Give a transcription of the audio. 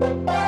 Bye.